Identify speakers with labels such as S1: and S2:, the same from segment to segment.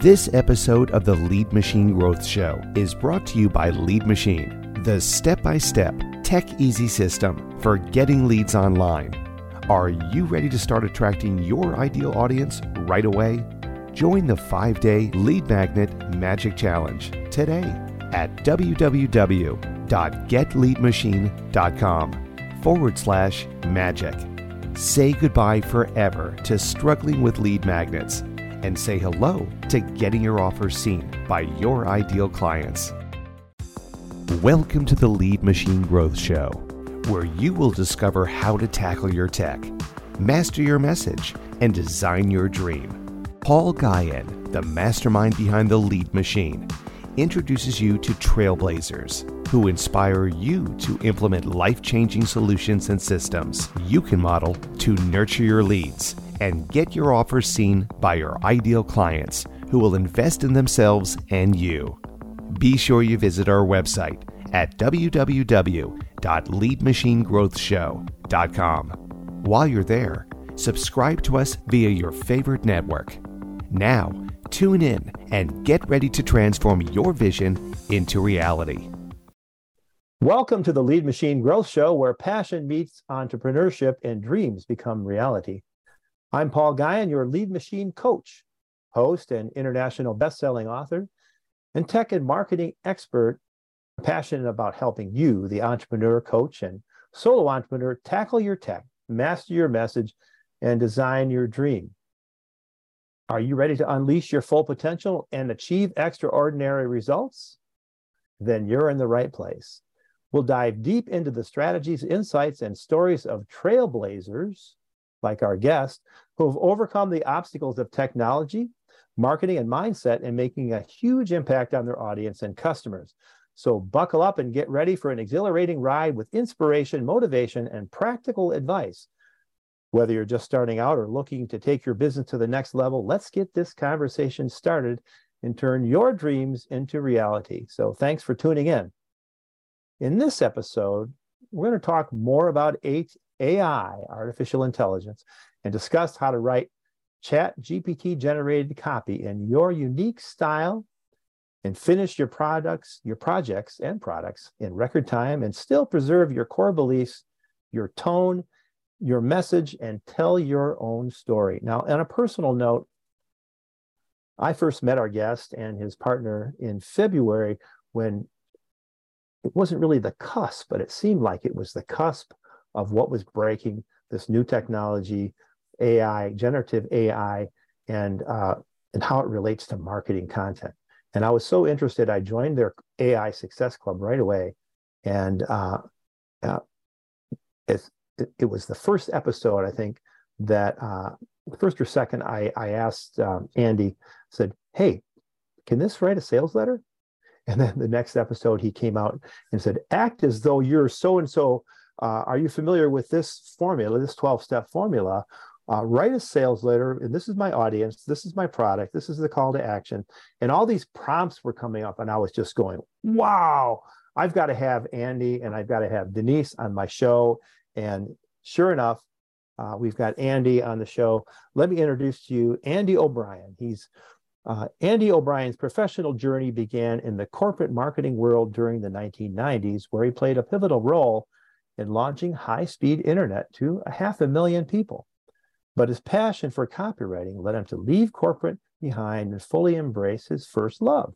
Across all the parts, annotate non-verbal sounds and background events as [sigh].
S1: This episode of the Lead Machine Growth Show is brought to you by Lead Machine, the step by step, tech easy system for getting leads online. Are you ready to start attracting your ideal audience right away? Join the five day Lead Magnet Magic Challenge today at www.getleadmachine.com forward slash magic. Say goodbye forever to struggling with lead magnets and say hello to getting your offers seen by your ideal clients. Welcome to the Lead Machine Growth Show, where you will discover how to tackle your tech, master your message, and design your dream. Paul Guyan, the mastermind behind the Lead Machine, introduces you to trailblazers who inspire you to implement life changing solutions and systems you can model to nurture your leads and get your offers seen by your ideal clients who will invest in themselves and you. Be sure you visit our website at www.leadmachinegrowthshow.com. While you're there, subscribe to us via your favorite network. Now, tune in and get ready to transform your vision into reality.
S2: Welcome to the Lead Machine Growth Show, where passion meets entrepreneurship and dreams become reality. I'm Paul Guyan, your lead machine coach, host, and international best-selling author, and tech and marketing expert, passionate about helping you, the entrepreneur, coach, and solo entrepreneur, tackle your tech, master your message, and design your dream. Are you ready to unleash your full potential and achieve extraordinary results? Then you're in the right place. We'll dive deep into the strategies, insights, and stories of trailblazers like our guest, who have overcome the obstacles of technology, marketing, and mindset and making a huge impact on their audience and customers. So buckle up and get ready for an exhilarating ride with inspiration, motivation, and practical advice. Whether you're just starting out or looking to take your business to the next level, let's get this conversation started and turn your dreams into reality. So thanks for tuning in. In this episode, we're going to talk more about eight AI, artificial intelligence, and discuss how to write chat GPT generated copy in your unique style and finish your products, your projects and products in record time and still preserve your core beliefs, your tone, your message, and tell your own story. Now, on a personal note, I first met our guest and his partner in February when it wasn't really the cusp, but it seemed like it was the cusp of what was breaking this new technology, AI, generative AI, and uh, and how it relates to marketing content. And I was so interested, I joined their AI Success Club right away, and uh, uh, it, it, was the first episode I think that uh, first or second I I asked um, Andy said, "Hey, can this write a sales letter?" And then the next episode he came out and said, "Act as though you're so and so uh, are you familiar with this formula, this 12 step formula? Uh, write a sales letter, and this is my audience, this is my product, this is the call to action. And all these prompts were coming up, and I was just going, wow, I've got to have Andy and I've got to have Denise on my show. And sure enough, uh, we've got Andy on the show. Let me introduce to you Andy O'Bryan. He's uh, Andy O'Bryan's professional journey began in the corporate marketing world during the 1990s, where he played a pivotal role in launching high speed internet to a half a million people. But his passion for copywriting led him to leave corporate behind and fully embrace his first love.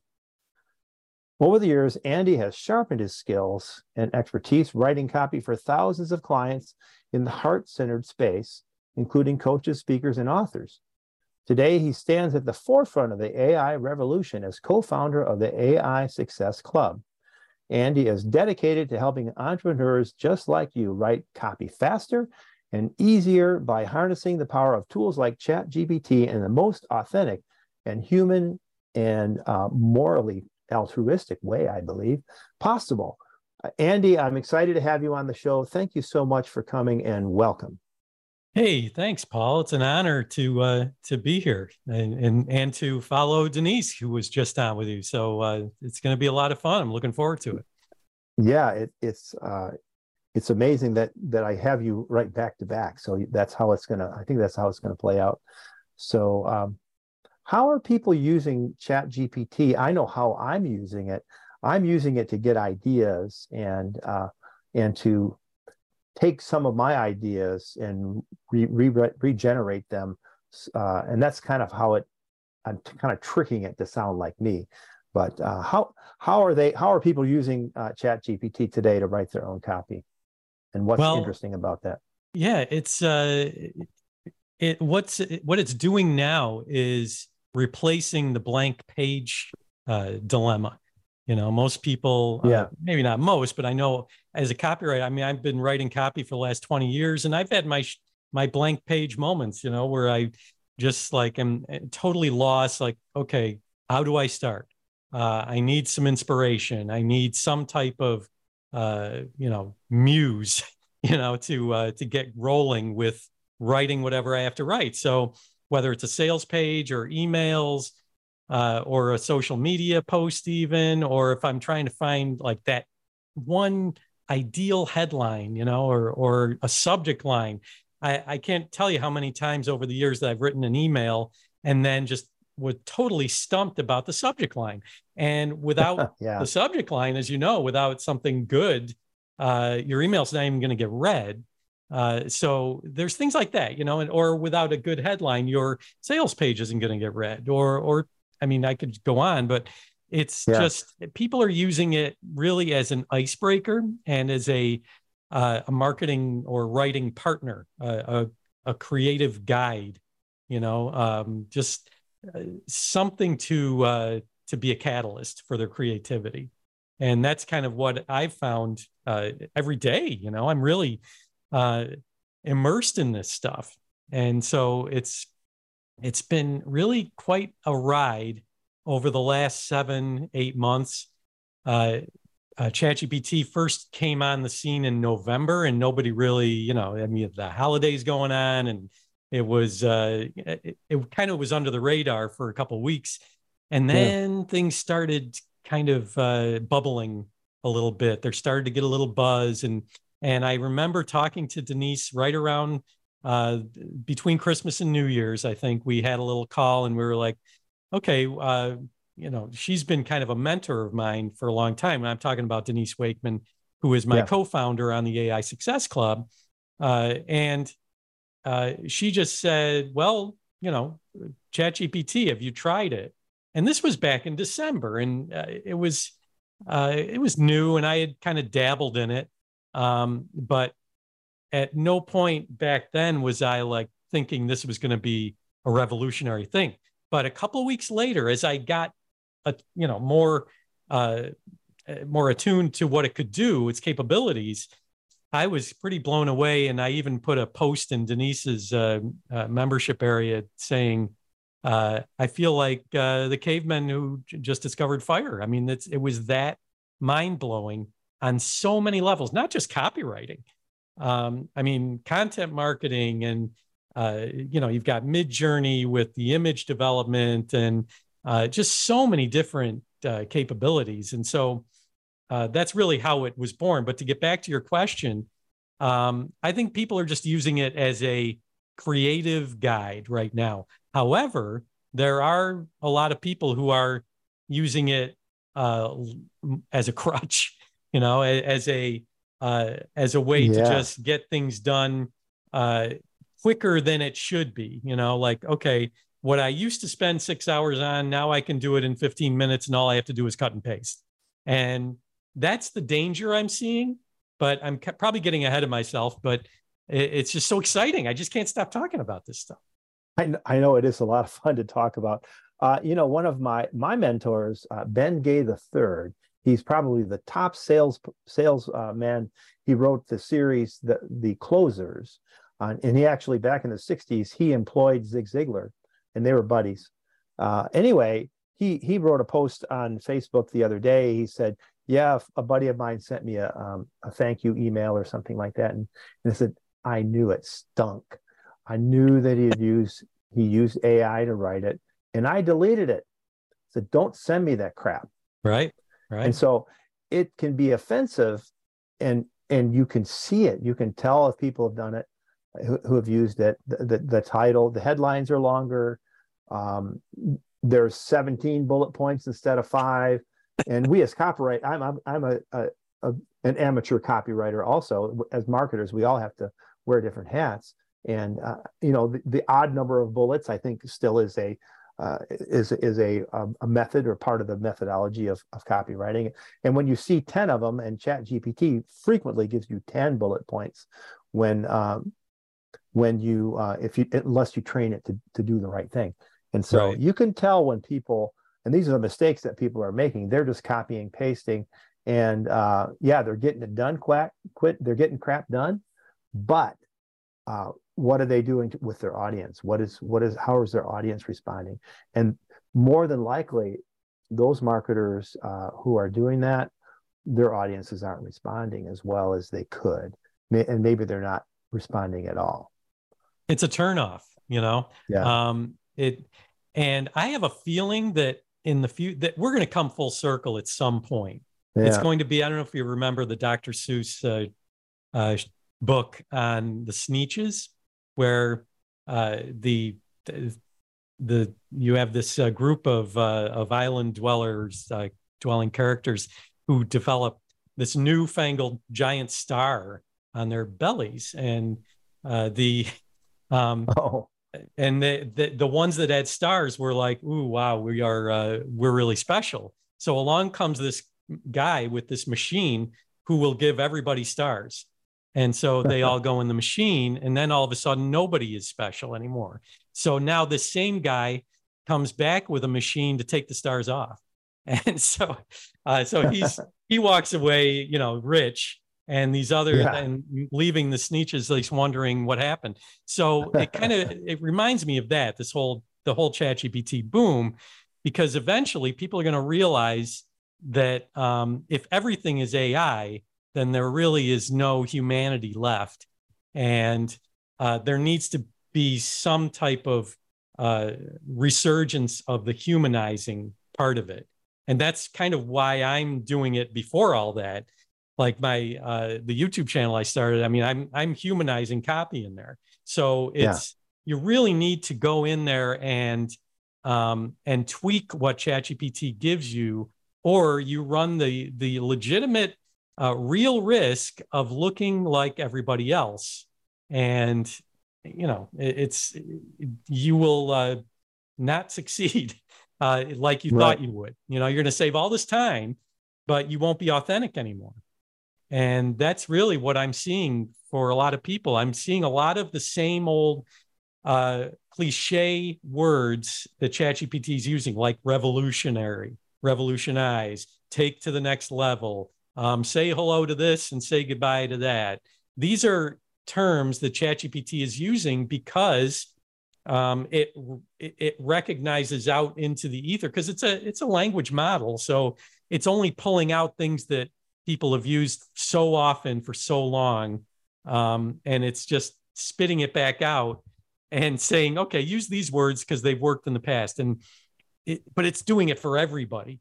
S2: Over the years, Andy has sharpened his skills and expertise writing copy for thousands of clients in the heart centered space, including coaches, speakers, and authors. Today, he stands at the forefront of the AI revolution as co founder of the AI Success Club, Andy is dedicated to helping entrepreneurs just like you write copy faster and easier by harnessing the power of tools like ChatGPT in the most authentic and human and uh, morally altruistic way, I believe, possible. Uh, Andy, I'm excited to have you on the show. Thank you so much for coming and welcome.
S3: Hey, thanks, Paul. It's an honor to uh, to be here and, and and to follow Denise, who was just on with you. So uh, it's going to be a lot of fun. I'm looking forward to it.
S2: Yeah, it, it's uh, it's amazing that that I have you right back to back. So that's how it's gonna. I think that's how it's gonna play out. So um, How are people using Chat GPT? I know how I'm using it. I'm using it to get ideas and uh, and to take some of my ideas and re- re- regenerate them. Uh, and that's kind of how it. I'm t- kind of tricking it to sound like me. But uh, how how are they? How are people using uh, Chat GPT today to write their own copy? And what's well, interesting about that?
S3: Yeah, it's uh, it what's what it's doing now is replacing the blank page uh, dilemma. You know, most people, uh, yeah, uh, maybe not most, but I know as a copywriter, I mean, I've been writing copy for the last 20 years and I've had my, my blank page moments, you know, where I just like am eh, totally lost. Like, okay, how do I start? Uh, I need some inspiration. I need some type of, uh, you know, muse, [laughs] you know, to, uh, to get rolling with writing whatever I have to write. So whether it's a sales page or emails, uh, or a social media post, even, or if I'm trying to find like that one ideal headline, you know, or or a subject line. I, I can't tell you how many times over the years that I've written an email and then just was totally stumped about the subject line. And without [laughs] yeah. the subject line, as you know, without something good, uh, your email's not even going to get read. Uh, so there's things like that, you know, and or without a good headline, your sales page isn't going to get read, or or I mean, I could go on, but it's yeah. just people are using it really as an icebreaker and as a uh, a marketing or writing partner, uh, a a creative guide, you know, um, just uh, something to uh, to be a catalyst for their creativity, and that's kind of what I've found uh, every day. You know, I'm really uh, immersed in this stuff, and so it's it's been really quite a ride over the last seven, eight months. Uh, uh, ChatGPT first came on the scene in November, and nobody really, you know, I mean, the holidays going on, and it was uh, it, it kind of was under the radar for a couple weeks, and then yeah. things started kind of uh, bubbling a little bit. There started to get a little buzz, and and I remember talking to Denise right around uh, between Christmas and New Year's, I think we had a little call and we were like, okay, uh, you know, she's been kind of a mentor of mine for a long time. And I'm talking about Denise Wakeman, who is my yeah. co-founder on the AI Success Club. Uh, and uh, she just said, well, you know, ChatGPT, have you tried it? And this was back in December, and uh, it was uh, it was new, and I had kind of dabbled in it, um, but at no point back then was I like thinking this was going to be a revolutionary thing. But a couple weeks later, as I got, a, you know, more uh, more attuned to what it could do, its capabilities, I was pretty blown away. And I even put a post in Denise's uh, uh, membership area saying, uh, "I feel like uh, the cavemen who j- just discovered fire." I mean, it was that mind blowing on so many levels, not just copywriting um, I mean, content marketing and uh, you know, you've got Midjourney with the image development and uh, just so many different uh, capabilities. And so uh, that's really how it was born. But to get back to your question, um, I think people are just using it as a creative guide right now. However, there are a lot of people who are using it uh, as a crutch, [laughs] you know, as a uh, as a way yeah. to just get things done uh, quicker than it should be. You know, like, okay, what I used to spend six hours on, now I can do it in 15 minutes and all I have to do is cut and paste. And that's the danger I'm seeing. But I'm probably getting ahead of myself, but it, it's just so exciting. I just can't stop talking about this stuff.
S2: I, I know it is a lot of fun to talk about. Uh, you know, one of my my mentors, uh, Ben Gay the third, He's probably the top sales sales uh, man. He wrote the series, the the Closers, uh, and he actually back in the '60s he employed Zig Ziglar, and they were buddies. Uh, anyway, he he wrote a post on Facebook the other day. He said, "Yeah, a buddy of mine sent me a um, a thank you email or something like that," and, and I said, "I knew it stunk. I knew that he had used he used AI to write it, and I deleted it." Said, "Don't send me that crap."
S3: Right. Right.
S2: And so it can be offensive and and you can see it. You can tell if people have done it who, who have used it. The, the, the title, the headlines are longer. Um, there's 17 bullet points instead of five. And we as copyright, I'm I'm, I'm a, a, a an amateur copywriter also. As marketers, we all have to wear different hats. And uh, you know, the, the, odd number of bullets, I think, still is a uh, is is a um, a method or part of the methodology of, of copywriting. And when you see ten of them, and Chat GPT frequently gives you ten bullet points when um, when you uh, if you unless you train it to to do the right thing. And so right. you can tell when people and these are the mistakes that people are making. They're just copying, pasting, and uh, yeah, they're getting it done. Quack, quit. They're getting crap done, but uh, what are they doing to, with their audience? What is what is how is their audience responding? And more than likely those marketers uh, who are doing that their audiences aren't responding as well as they could. And maybe they're not responding at all.
S3: It's a turnoff you know? Yeah. um it and i have a feeling that in the few that we're going to come full circle at some point. Yeah. it's going to be i don't know if you remember the dr seuss uh, uh, book on the Sneetches, where uh, the, the you have this uh, group of uh, of island dwellers, uh, dwelling characters who develop this newfangled giant star on their bellies, and uh, the um, [laughs] oh. and the, the the ones that had stars were like, "Ooh, wow, we are uh, we're really special." So along comes this guy with this machine who will give everybody stars and so they [laughs] all go in the machine, and then all of a sudden, nobody is special anymore. So now the same guy comes back with a machine to take the stars off. [laughs] And so, uh, so he's [laughs] he walks away, you know, rich, and these other yeah. and leaving the Sneetches at least wondering what happened. So it kind of it reminds me of that this whole the whole ChatGPT boom, because eventually people are going to realize that um, if everything is AI, then there really is no humanity left. And uh, there needs to be some type of uh, resurgence of the humanizing part of it. And that's kind of why I'm doing it before all that. Like my uh, the YouTube channel I started, I mean, I'm I'm humanizing copy in there. So it's yeah. you really need to go in there and um, and tweak what ChatGPT gives you, or you run the the legitimate uh, real risk of looking like everybody else. And, you know, it, it's, you will uh, not succeed [laughs] uh, like you right. thought you would. You know, you're going to save all this time, but you won't be authentic anymore. And that's really what I'm seeing for a lot of people. I'm seeing a lot of the same old uh, cliche words that ChatGPT is using, like revolutionary, revolutionize, take to the next level, um, say hello to this and say goodbye to that. These are terms that ChatGPT is using because um, it, it recognizes out into the ether because it's a it's a language model, so it's only pulling out things that people have used so often for so long, um, and it's just spitting it back out and saying, okay, use these words because they've worked in the past, and it, but it's doing it for everybody.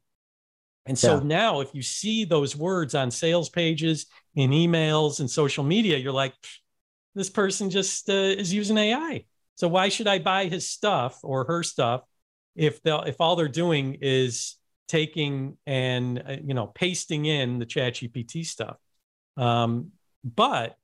S3: And so yeah. now, if you see those words on sales pages, in emails, and social media, you're like, this person just uh, is using AI. So why should I buy his stuff or her stuff if they if all they're doing is taking and uh, you know pasting in the Chat GPT stuff? Um, but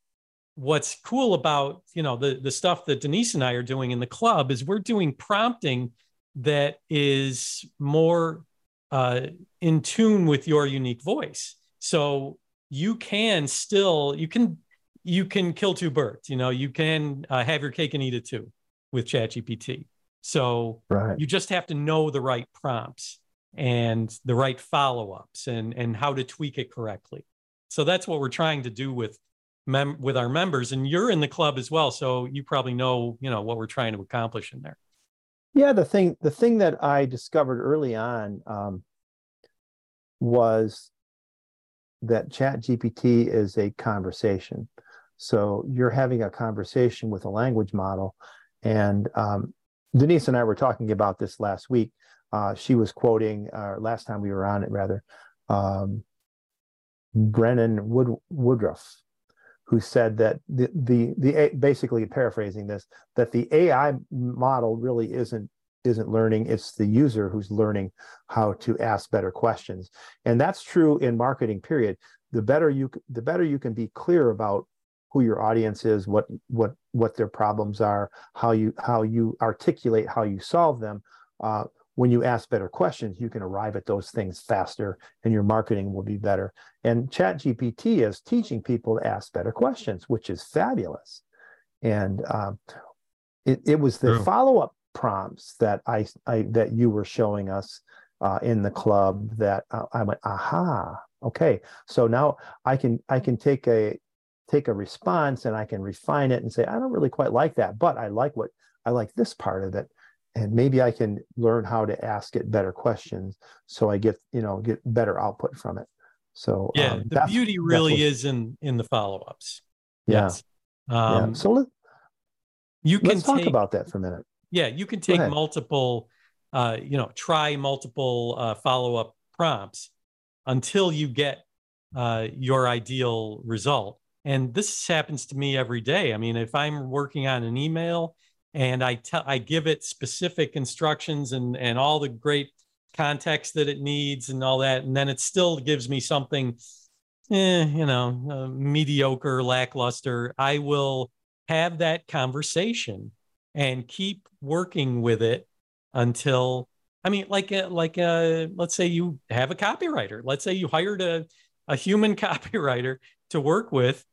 S3: what's cool about you know the the stuff that Denise and I are doing in the club is we're doing prompting that is more uh, in tune with your unique voice. So you can still you can you can kill two birds. You know, you can uh, have your cake and eat it too with ChatGPT. So right. you just have to know the right prompts and the right follow-ups and and how to tweak it correctly. So that's what we're trying to do with mem- with our members and you're in the club as well so you probably know, you know, what we're trying to accomplish in there.
S2: Yeah, the thing the thing that I discovered early on um, was that Chat GPT is a conversation. So you're having a conversation with a language model, and um, Denise and I were talking about this last week. Uh, she was quoting uh, last time we were on it, rather, um, Brennan Wood, Woodruff, who said that the, the the basically paraphrasing this that the AI model really isn't isn't learning. It's the user who's learning how to ask better questions. And that's true in marketing period. The better you the better you can be clear about who your audience is what what what their problems are how you how you articulate how you solve them uh, when you ask better questions you can arrive at those things faster and your marketing will be better. And chat gpt is teaching people to ask better questions which is fabulous. And um, it, it was the follow-up prompts that I, I that you were showing us uh, in the club that uh, I went, aha, okay. So now I can I can take a take a response and I can refine it and say I don't really quite like that, but I like what I like this part of it, and maybe I can learn how to ask it better questions so I get you know get better output from it. So
S3: yeah, um, the beauty really is in in the follow ups.
S2: Yeah. Yes. Um, yeah. So let, you can let's take, talk about that for a minute.
S3: Yeah, you can take multiple, uh, you know, try multiple uh, follow up prompts until you get uh, your ideal result. And this happens to me every day. I mean, if I'm working on an email and I tell I give it specific instructions and and all the great context that it needs and all that, and then it still gives me something, eh, you know, uh, mediocre, lackluster. I will have that conversation and keep working with it until I mean, like, uh, like, a, let's say you have a copywriter. Let's say you hired a, a human [laughs] copywriter to work with,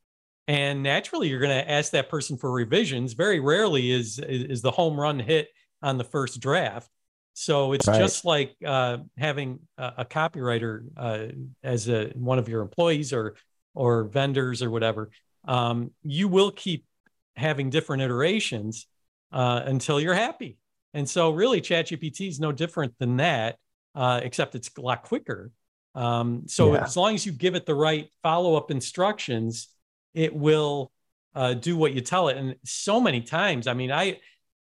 S3: and naturally you're going to ask that person for revisions. Very rarely is is the home run hit on the first draft. So it's right. just like uh, having a, a copywriter uh, as a, one of your employees or or vendors or whatever. Um, you will keep having different iterations uh, until you're happy. And so, really, ChatGPT is no different than that, uh, except it's a lot quicker. Um, so, yeah. as long as you give it the right follow up instructions, it will uh, do what you tell it. And so many times, I mean, I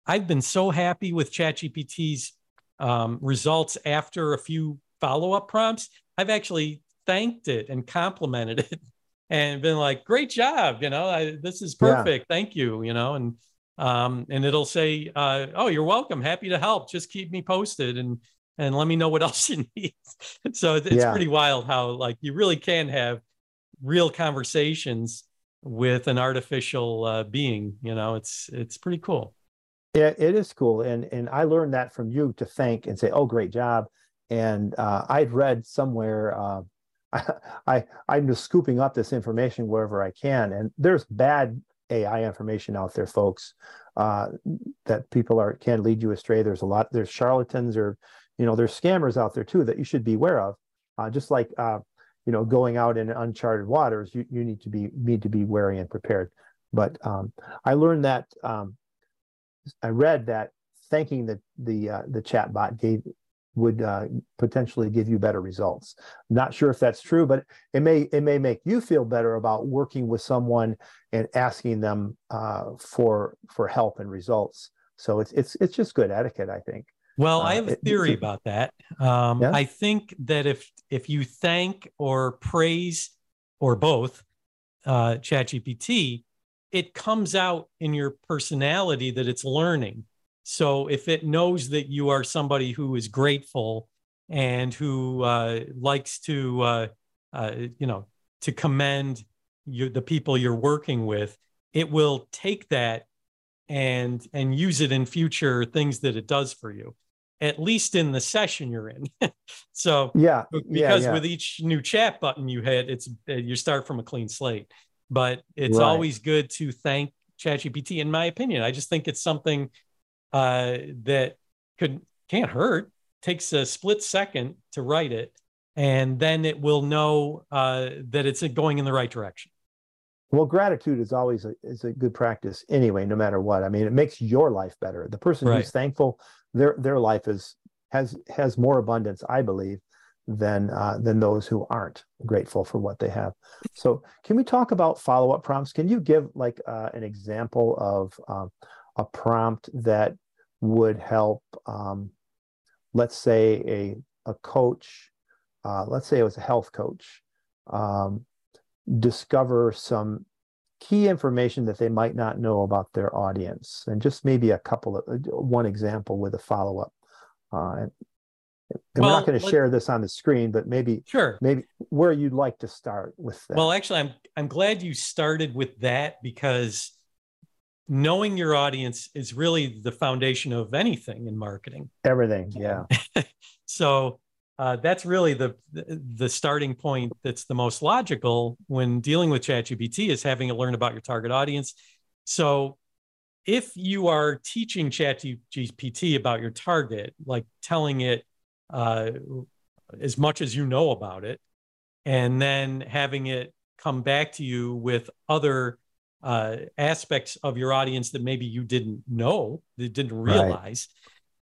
S3: I've been so happy with ChatGPT's um, results after a few follow up prompts. I've actually thanked it and complimented it [laughs] and been like, "Great job! You know, I, this is perfect. Yeah. Thank you." You know, and um, and it'll say, uh, "Oh, you're welcome. Happy to help. Just keep me posted and and let me know what [laughs] else you need." so it's yeah. pretty wild how like you really can have real conversations with an artificial uh, being. You know, it's it's pretty cool.
S2: Yeah, it is cool, and and I learned that from you to thank and say, "Oh, great job." And uh, I'd read somewhere. Uh, [laughs] I, I am just scooping up this information wherever I can, and there's bad AI information out there, folks, uh, that people are can lead you astray. There's a lot. There's charlatans or, you know, there's scammers out there too that you should be aware of. Uh, just like uh, you know, going out in uncharted waters, you, you need to be need to be wary and prepared. But um, I learned that um, I read that thanking the the uh, the chatbot gave would uh, potentially give you better results. Not sure if that's true, but it may it may make you feel better about working with someone and asking them uh, for for help and results. So it's it's it's just good etiquette, I think.
S3: Well, I uh, have a theory it, about that. Um, yeah? I think that if if you thank or praise or both uh, ChatGPT, it comes out in your personality that it's learning. So if it knows that you are somebody who is grateful and who uh, likes to, uh, uh, you know, to commend you, the people you're working with, it will take that and and use it in future things that it does for you at least in the session you're in [laughs] so
S2: yeah
S3: because
S2: yeah, yeah.
S3: with each new chat button you hit it's uh, you start from a clean slate but it's right. always good to thank ChatGPT in my opinion i just think it's something uh, that could can't hurt. Takes a split second to write it, and then it will know uh, that it's going in the right direction.
S2: Well, gratitude is always a, is a good practice anyway, no matter what. I mean, it makes your life better. The person right. who's thankful, their their life is has has more abundance, I believe, than uh, than those who aren't grateful for what they have. So, can we talk about follow up prompts? Can you give like uh, an example of um, a prompt that would help, um, let's say, a, a coach, uh, let's say it was a health coach, um, discover some key information that they might not know about their audience. And just maybe a couple of one example with a follow-up. Uh, and, and well, we're not going to share this on the screen but maybe
S3: sure.
S2: maybe where you'd like to start with that.
S3: Well actually i'm i'm glad you started with that because knowing your audience is really the foundation of anything in marketing.
S2: Everything yeah. [laughs]
S3: So uh, that's really the the starting point that's the most logical when dealing with ChatGPT is having to learn about your target audience. So if you are teaching ChatGPT about your target, like telling it uh, as much as you know about it, and then having it come back to you with other uh, aspects of your audience that maybe you didn't know, that didn't realize,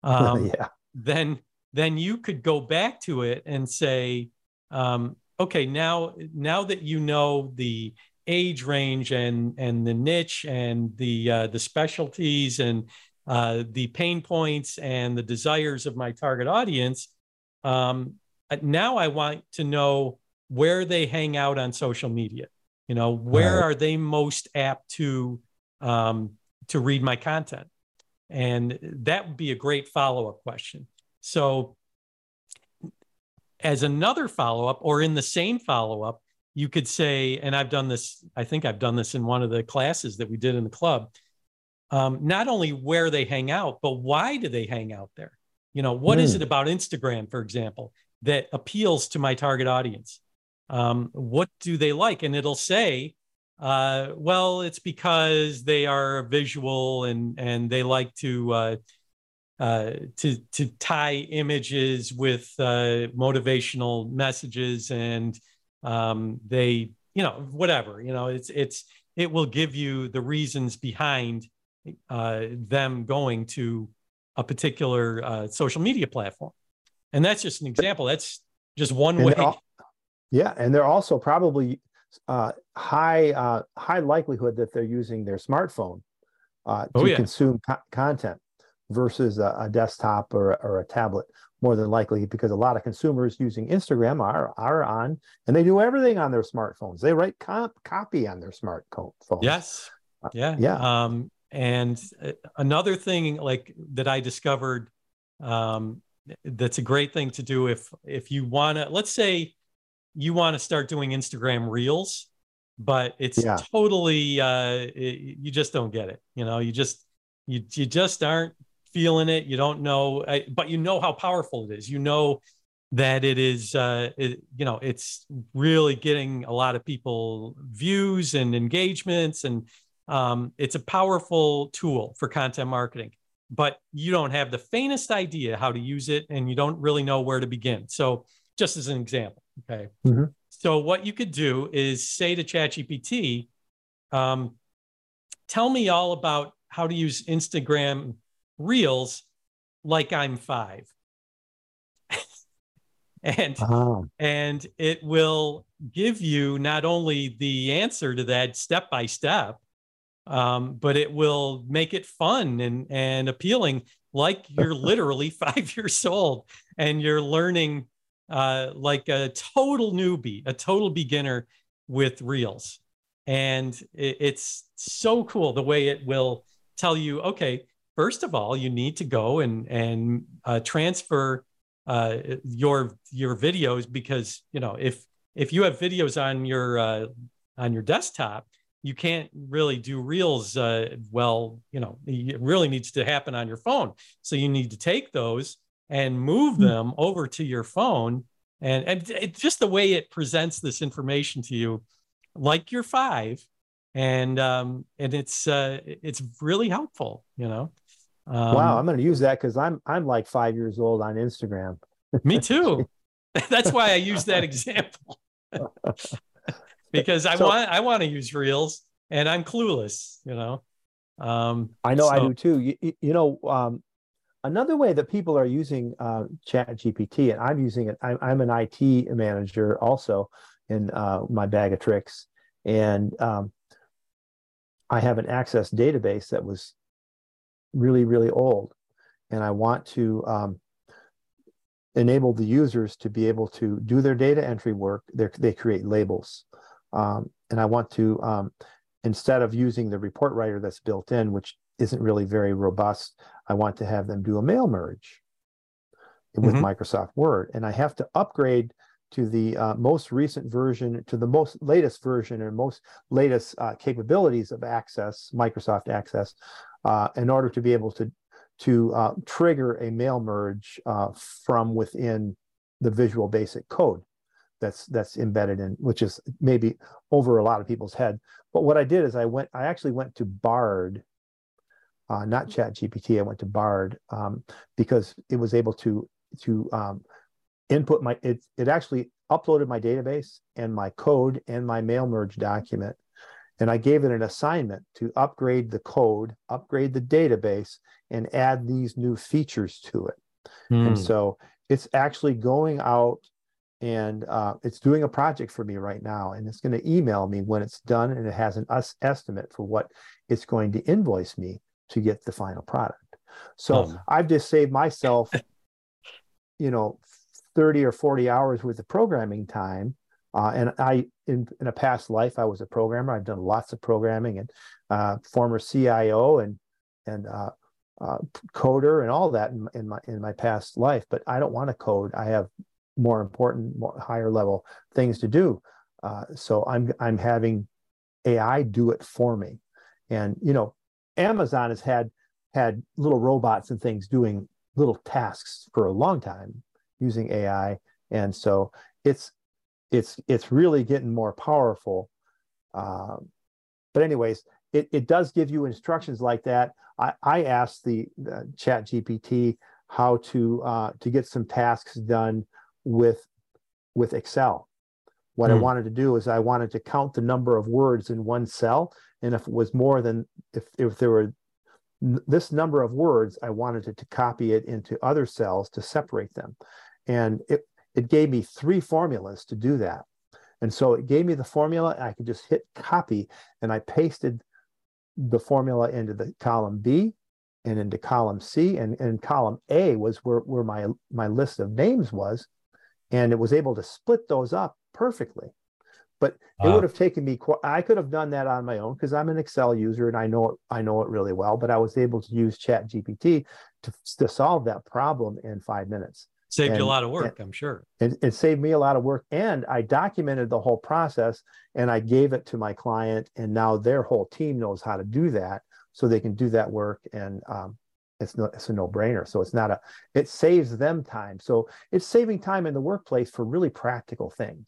S3: right. um, [laughs] yeah. then then you could go back to it and say, um, okay, now now that you know the age range and and the niche and the uh, the specialties and uh, the pain points and the desires of my target audience, um, now I want to know where they hang out on social media. You know, where right. are they most apt to um, to read my content? And that would be a great follow up question. So, as another follow up, or in the same follow up, you could say, and I've done this, I think I've done this in one of the classes that we did in the club. Um, not only where they hang out, but why do they hang out there? You know, what mm. is hmm. it about Instagram, for example, that appeals to my target audience? Um, what do they like? And it'll say, uh, well, it's because they are visual and and they like to uh, uh, to to tie images with uh, motivational messages and um, they you know whatever you know it's it's it will give you the reasons behind uh, them going to a particular uh, social media platform. And that's just an example. That's just one and way. all,
S2: yeah and they're also probably uh, high uh, high likelihood that they're using their smartphone to oh, yeah. consume co- content versus a, a desktop or, or a tablet more than likely because a lot of consumers using Instagram are are on and they do everything on their smartphones. They write comp, copy on their smartphones.
S3: Yes. Uh, yeah. Yeah. Um, and uh, another thing like that I discovered um, that's a great thing to do if if you want to let's say you want to start doing Instagram reels but it's yeah. totally uh, it, you just don't get it you know you just you you just aren't feeling it. You don't know, but you know how powerful it is. You know that it is, uh, it, you know, it's really getting a lot of people views and engagements, and um, it's a powerful tool for content marketing. But you don't have the faintest idea how to use it, and you don't really know where to begin. So, just as an example, okay. Mm-hmm. So, what you could do is say to ChatGPT, um, "Tell me all about how to use Instagram reels like I'm five. [laughs] and uh-huh. and it will give you not only the answer to that step by step, um, but it will make it fun and and appealing, like [laughs] you're literally five [laughs] years old and you're learning uh, like a total newbie, a total beginner with reels. And it, it's so cool the way it will tell you, okay, first of all, you need to go and and uh, transfer uh, your your videos because you know if if you have videos on your uh, on your desktop, you can't really do reels uh, well. You know, it really needs to happen on your phone. So you need to take those and move hmm. them over to your phone, and and it, just the way it presents this information to you, like you're five, and um, and it's uh, it's really helpful, you know.
S2: Um, wow, I'm going to use that because I'm I'm like five years old on Instagram.
S3: me too. [laughs] That's why I use that example [laughs] because I so, want I want to use reels and I'm clueless. You know.
S2: Um, I know so, I do too. You, you know, um, another way that people are using uh, Chat GPT, and I'm using it. I'm, I'm an IT manager also in uh, my bag of tricks, and um, I have an Access database that was really, really old. And I want to um, enable the users to be able to do their data entry work. They're, they create labels. Um, and I want to um, instead of using the report writer that's built in, which isn't really very robust, I want to have them do a mail merge with mm-hmm. Microsoft Word. And I have to upgrade to the uh, most recent version, to the most latest version and most latest uh, capabilities of Access, Microsoft Access, uh, in order to be able to to uh, trigger a mail merge uh, from within the Visual Basic code that's that's embedded in, which is maybe over a lot of people's head. But what I did is I went, I actually went to Bard, uh, not Chat GPT. I went to Bard um, because it was able to to um, input my it it actually uploaded my database and my code and my mail merge document and i gave it an assignment to upgrade the code upgrade the database and add these new features to it mm. and hmm. so it's actually going out and uh, it's doing a project for me right now and it's going to email me when it's done and it has an us estimate for what it's going to invoice me to get the final product so um. i've just saved myself you know 30 or 40 hours worth of programming time. Uh, and I, in, in a past life, I was a programmer. I've done lots of programming and uh, former CIO and and uh, uh, coder and all that in, in, my in my past life. But I don't want to code. I have more important, more higher level things to do. Uh, so I'm I'm having AI do it for me. And you know, Amazon has had had little robots and things doing little tasks for a long time using AI, and so it's it's it's really getting more powerful. Um, but anyways, it, it does give you instructions like that. I, I asked the, the Chat GPT how to uh, to get some tasks done with with Excel. What mm. I hmm. wanted to do is I wanted to count the number of words in one cell, and if it was more than if if there were this number of words, I wanted it to copy it into other cells to separate them. And it, it gave me three formulas to do that. And so it gave me the formula. I could just hit copy and I pasted the formula into the column B and into column C. And, and column A was where, where my, my list of names was. And it was able to split those up perfectly. But it would have taken me. I could have done that on my own because I'm an Excel user and I know it. I know it really well. But I was able to use Chat GPT to, to solve that problem in five minutes.
S3: Saved and, you a lot of work, I'm sure.
S2: It, it saved me a lot of work. And I documented the whole process and I gave it to my client. And now their whole team knows how to do that. So they can do that work. And um, it's no, it's a no-brainer. So it's not a, it saves them time. So it's saving time in the workplace for really practical things.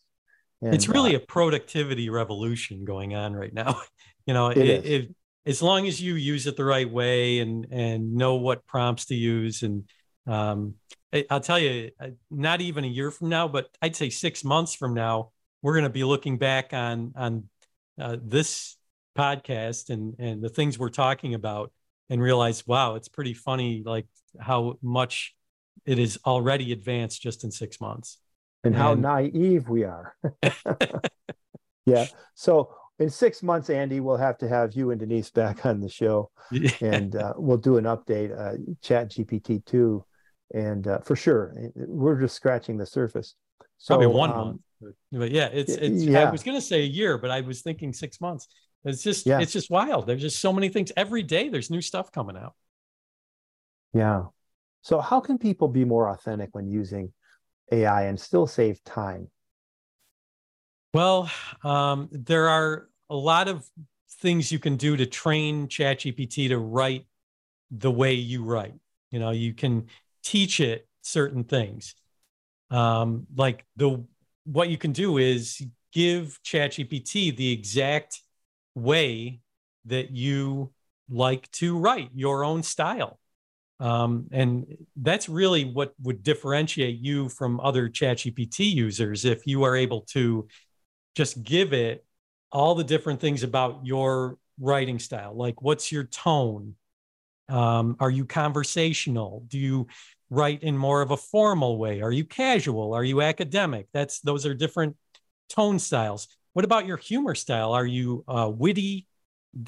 S3: And, it's really uh, a productivity revolution going on right now. [laughs] you know, it, it, as long as you use it the right way and and know what prompts to use and um, I'll tell you, uh, not even a year from now, but I'd say six months from now, we're going to be looking back on on uh, this podcast and and the things we're talking about, and realize, wow, it's pretty funny, like how much it is already advanced just in six months,
S2: and, and how naive we are. [laughs] yeah. So in six months, Andy, we'll have to have you and Denise back on the show, [laughs] yeah. and uh, we'll do an update. Uh, Chat GPT two and uh, for sure we're just scratching the surface.
S3: So probably one um, month but yeah it's it's yeah. i was going to say a year but i was thinking six months. It's just yeah. it's just wild. There's just so many things. Every day there's new stuff coming out.
S2: Yeah. So how can people be more authentic when using ai and still save time?
S3: Well um, there are a lot of things you can do to train ChatGPT to write the way you write. You know, you can teach it certain things. Um, like the what you can do is give ChatGPT the exact way that you like to write your own style. Um, and that's really what would differentiate you from other ChatGPT users if you are able to just give it all the different things about your writing style. Like, what's your tone? Um, are you conversational? Do you write in more of a formal way? Are you casual? Are you academic? That's those are different tone styles. What about your humor style? Are you uh, witty?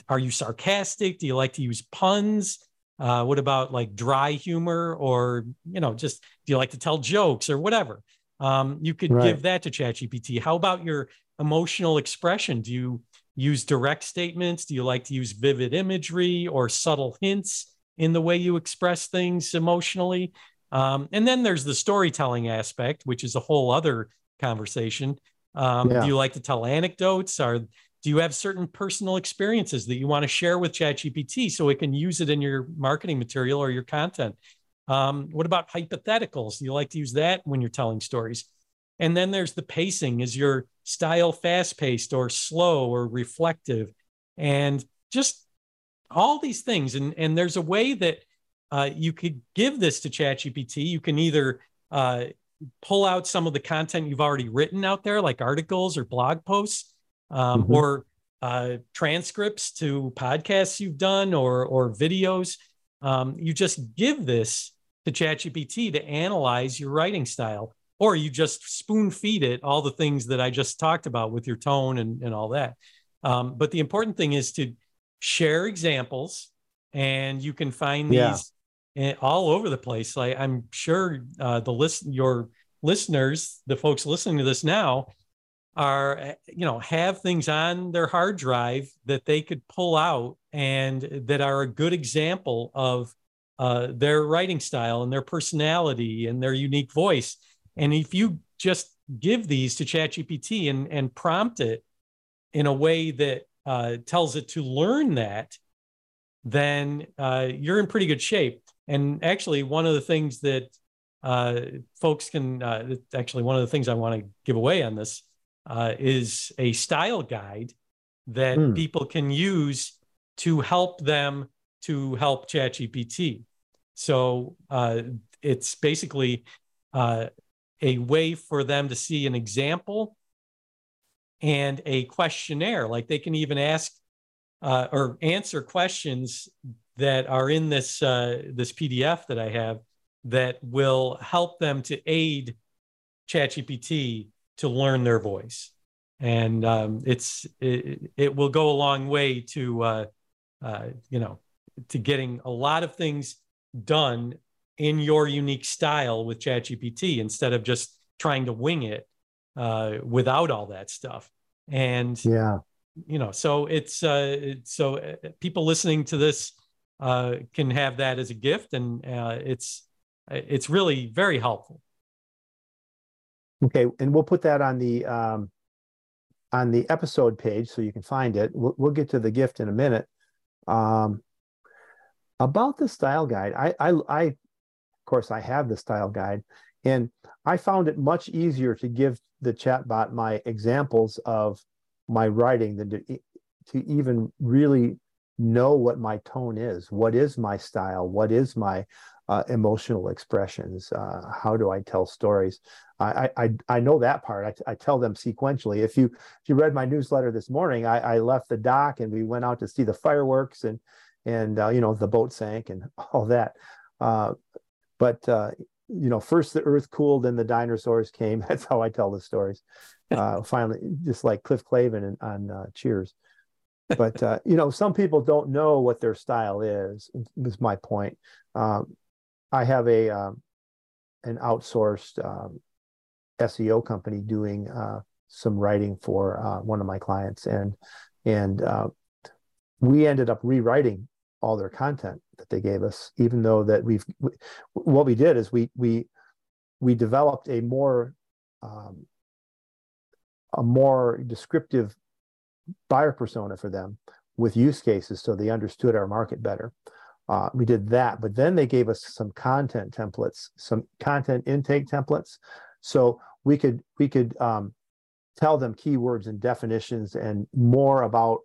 S3: Are you sarcastic? Do you like to use puns? Uh, what about like dry humor, or you know, just do you like to tell jokes or whatever? Um, you could right. give that to ChatGPT. How about your emotional expression? Do you use direct statements? Do you like to use vivid imagery or subtle hints in the way you express things emotionally? Um, and then there's the storytelling aspect, which is a whole other conversation. Um, yeah. Do you like to tell anecdotes? Or do you have certain personal experiences that you want to share with ChatGPT so it can use it in your marketing material or your content? Um, what about hypotheticals? Do you like to use that when you're telling stories? And then there's the pacing. Is your style fast paced or slow or reflective? And just all these things. And, and there's a way that uh, you could give this to ChatGPT. You can either uh, pull out some of the content you've already written out there, like articles or blog posts, um, mm-hmm. or uh, transcripts to podcasts you've done or, or videos. Um, you just give this to ChatGPT to analyze your writing style or you just spoon feed it all the things that I just talked about with your tone and, and all that. Um, but the important thing is to share examples, and you can find these yeah. all over the place. Like I'm sure uh, the list, your listeners, the folks listening to this now, are you know have things on their hard drive that they could pull out and that are a good example of uh, their writing style and their personality and their unique voice and if you just give these to ChatGPT and, and prompt it in a way that uh, tells it to learn that, then uh, you're in pretty good shape. And actually, one of the things that uh, folks can, uh, actually, one of the things I want to give away on this uh, is a style guide that mm. people can use to help them to help ChatGPT. So uh, it's basically uh, a way for them to see an example and a questionnaire. Like they can even ask uh, or answer questions that are in this uh, this PDF that I have that will help them to aid ChatGPT to learn their voice, and um, it's it, it, will go a long way to uh, uh you know to getting a lot of things done in your unique style with ChatGPT instead of just trying to wing it uh, without all that stuff. And
S2: yeah,
S3: you know, so it's uh, so uh, people listening to this uh, can have that as a gift, and uh, it's it's really very helpful.
S2: Okay, and we'll put that on the um, on the episode page so you can find it. We'll, we'll get to the gift in a minute. Um, about the style guide, I, I I of course, I have the style guide, and I found it much easier to give the chatbot my examples of my writing than to, to even really know what my tone is. What is my style? What is my uh, emotional expressions? Uh, how do I tell stories? I, I, I know that part. I, I tell them sequentially. If you if you read my newsletter this morning, I, I left the dock and we went out to see the fireworks and and uh, you know the boat sank and [laughs] all that. Uh, but uh, you know, first the earth cooled, then the dinosaurs came. [laughs] That's how I tell the stories. [laughs] Uh, finally, just like Cliff Clavin on uh, Cheers. But uh, you know, some people don't know what their style is. Is my point. Um, I have a um, an outsourced um, SEO company doing uh, some writing for uh, one of my clients, and and uh, we ended up rewriting all their content that they gave us, even though that we've we, what we did is we we we developed a more um, a more descriptive buyer persona for them with use cases so they understood our market better. Uh, we did that, but then they gave us some content templates, some content intake templates, so we could we could um, tell them keywords and definitions and more about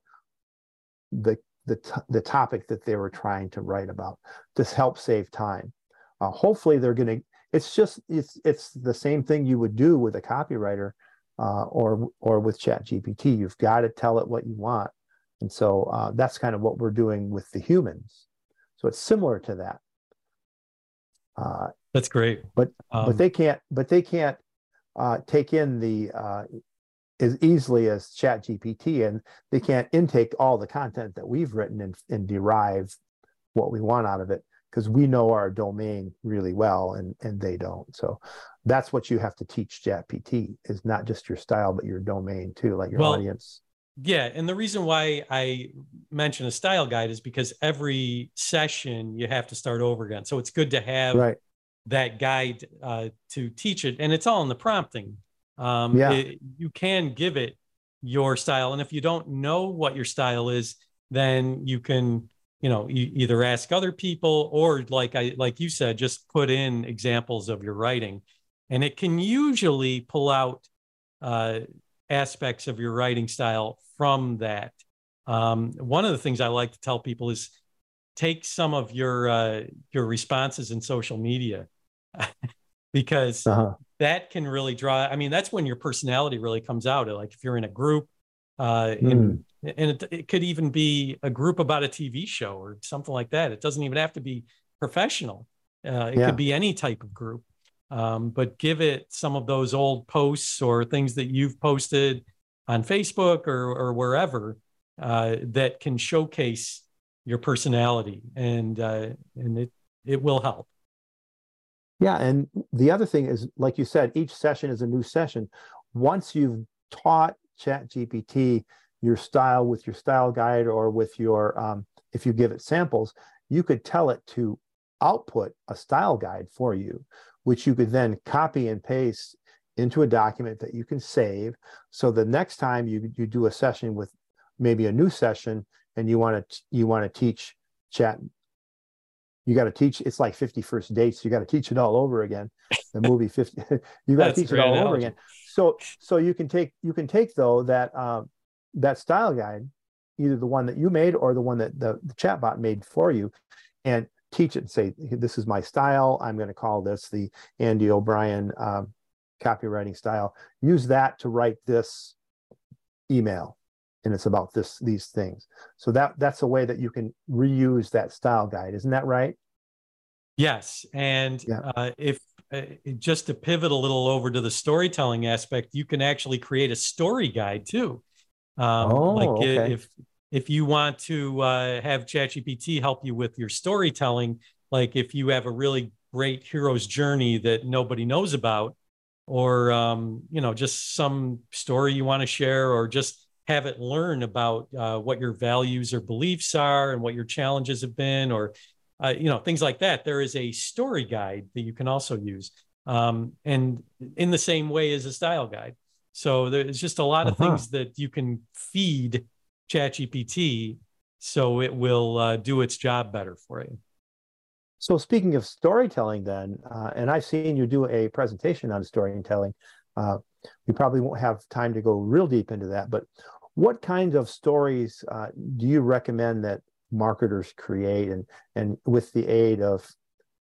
S2: the the, the topic that they were trying to write about to help save time. Uh, hopefully they're going to, it's just, it's, it's the same thing you would do with a copywriter uh, or, or with chat GPT. You've got to tell it what you want. And so uh, that's kind of what we're doing with the humans. So it's similar to that.
S3: Uh, that's great.
S2: But, um, but they can't, but they can't uh, take in the uh, as easily as chat gpt and they can't intake all the content that we've written and, and derive what we want out of it because we know our domain really well and and they don't so that's what you have to teach chat pt is not just your style but your domain too like your well, audience
S3: Yeah, and the reason why I mention a style guide is because every session you have to start over again. So it's good to have
S2: right.
S3: that guide uh, to teach it, and it's all in the prompting. Um, yeah. It, you can give it your style, and if you don't know what your style is, then you can, you know, you either ask other people or, like I like you said, just put in examples of your writing, and it can usually pull out. Uh, aspects of your writing style from that. Um, one of the things I like to tell people is take some of your uh, your responses in social media [laughs] because uh-huh. That can really draw. I mean, that's when your personality really comes out. Like if you're in a group, uh, mm. in, and it, it, could even be a group about a TV show or something like that. It doesn't even have to be professional. Uh, it yeah. could be any type of group um, but give it some of those old posts or things that you've posted on Facebook or, or wherever uh, that can showcase your personality, and uh, and it it will help.
S2: Yeah, and the other thing is, like you said, each session is a new session. Once you've taught ChatGPT your style with your style guide or with your, um, if you give it samples, you could tell it to output a style guide for you which you could then copy and paste into a document that you can save. So the next time you, you do a session with maybe a new session and you want to you want to teach chat, you got to teach. It's like 50 first dates. You got to teach it all over again. The movie 50. [laughs] you got to teach it all analogy. over again. So so you can take you can take though that um, that style guide, either the one that you made or the one that the, the chatbot made for you, and teach it and say, this is my style. I'm going to call this the Andy O'Bryan um, copywriting style. Use that to write this email. And it's about this these things. So that that's a way that you can reuse that style guide. Isn't that right?
S3: Yes. And yeah. uh, if uh, just to pivot a little over to the storytelling aspect, you can actually create a story guide too. Um, oh, like okay. if if you want to uh, have ChatGPT help you with your storytelling, like if you have a really great hero's journey that nobody knows about, or um, you know, just some story you want to share, or just have it learn about uh, what your values or beliefs are and what your challenges have been, or uh, you know, things like that. There is a story guide that you can also use, um, and in the same way as a style guide. So there's just a lot of uh-huh. things that you can feed ChatGPT so it will uh, do its job better for you.
S2: So speaking of storytelling, then, uh, and I've seen you do a presentation on storytelling. Uh, we probably won't have time to go real deep into that, but what kinds of stories uh, do you recommend that marketers create, and and with the aid of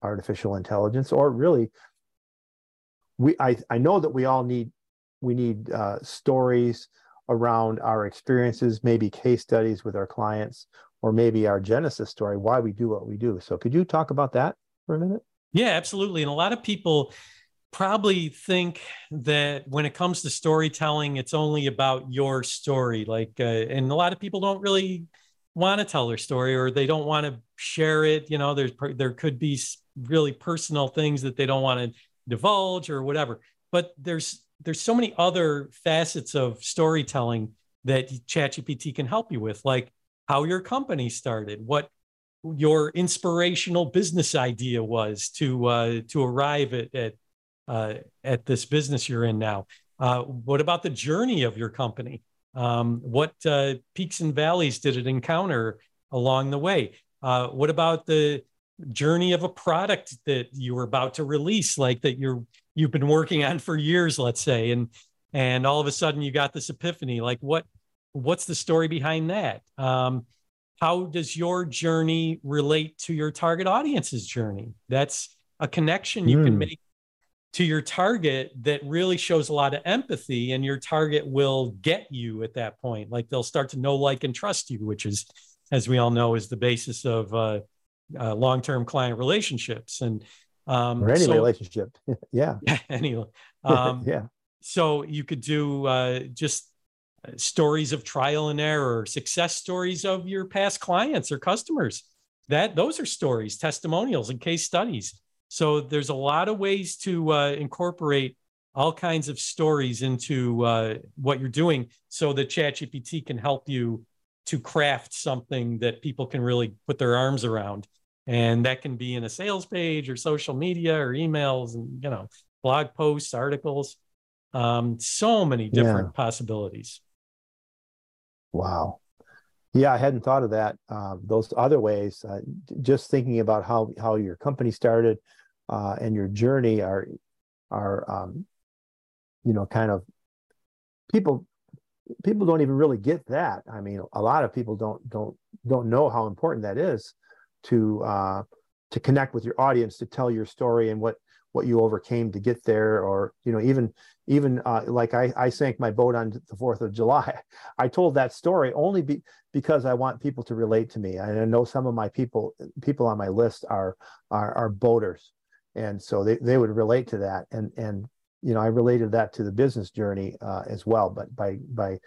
S2: artificial intelligence, or really, we I I know that we all need we need uh, stories around our experiences, maybe case studies with our clients, or maybe our genesis story, why we do what we do. So, could you talk about that for a minute?
S3: Yeah, absolutely. And a lot of people probably think that when it comes to storytelling, it's only about your story. Like, uh, and a lot of people don't really want to tell their story or they don't want to share it. You know, there's there could be really personal things that they don't want to divulge or whatever. But there's there's so many other facets of storytelling that ChatGPT can help you with, like how your company started, what your inspirational business idea was to uh, to arrive at at, uh, at this business you're in now. Uh, what about the journey of your company? Um, what uh, peaks and valleys did it encounter along the way? Uh, what about the journey of a product that you were about to release, like that you're you've been working on for years, let's say, and and all of a sudden you got this epiphany. Like what what's the story behind that? Um, how does your journey relate to your target audience's journey? That's a connection you mm. can hmm. make to your target that really shows a lot of empathy, and your target will get you at that point. Like they'll start to know, like, and trust you, which is, as we all know, is the basis of uh, uh, long-term client relationships. And
S2: um, or any so, relationship. [laughs] yeah. [laughs]
S3: Any. [laughs] Um, yeah. So you could do uh, just uh, stories of trial and error, success stories of your past clients or customers. That those are stories, testimonials, and case studies. So there's a lot of ways to uh, incorporate all kinds of stories into uh, what you're doing so that ChatGPT can help you to craft something that people can really put their arms around. And that can be in a sales page or social media or emails and, you know, blog posts, articles, um, so many different yeah. possibilities.
S2: Wow. Yeah, I hadn't thought of that. Uh, those other ways. Uh, just thinking about how how your company started uh, and your journey are are um, you know kind of people people don't even really get that. I mean, a lot of people don't don't don't know how important that is to uh, to connect with your audience, to tell your story and what what you overcame to get there or you know even even uh, like I, I sank my boat on the fourth of july. [laughs] I told that story only be, because i want people to relate to me. And i know some of my people people on my list are are, are boaters and so they, they would relate to that and and you know i related that to the business journey uh, as well but by by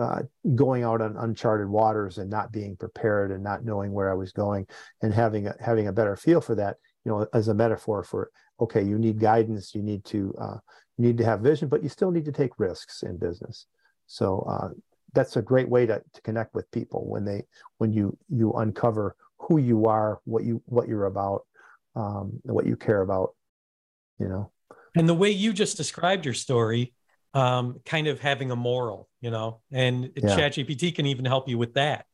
S2: uh, going out on uncharted waters and not being prepared and not knowing where I was going and having a, having a better feel for that, you know, as a metaphor for okay, you need guidance, you need to uh, you need to have vision, but you still need to take risks in business. So uh, that's a great way to, to connect with people when they when you you uncover who you are, what you what you're about, um, what you care about, you know.
S3: And the way you just described your story, um, kind of having a moral, you know, and yeah. ChatGPT can even help you with that.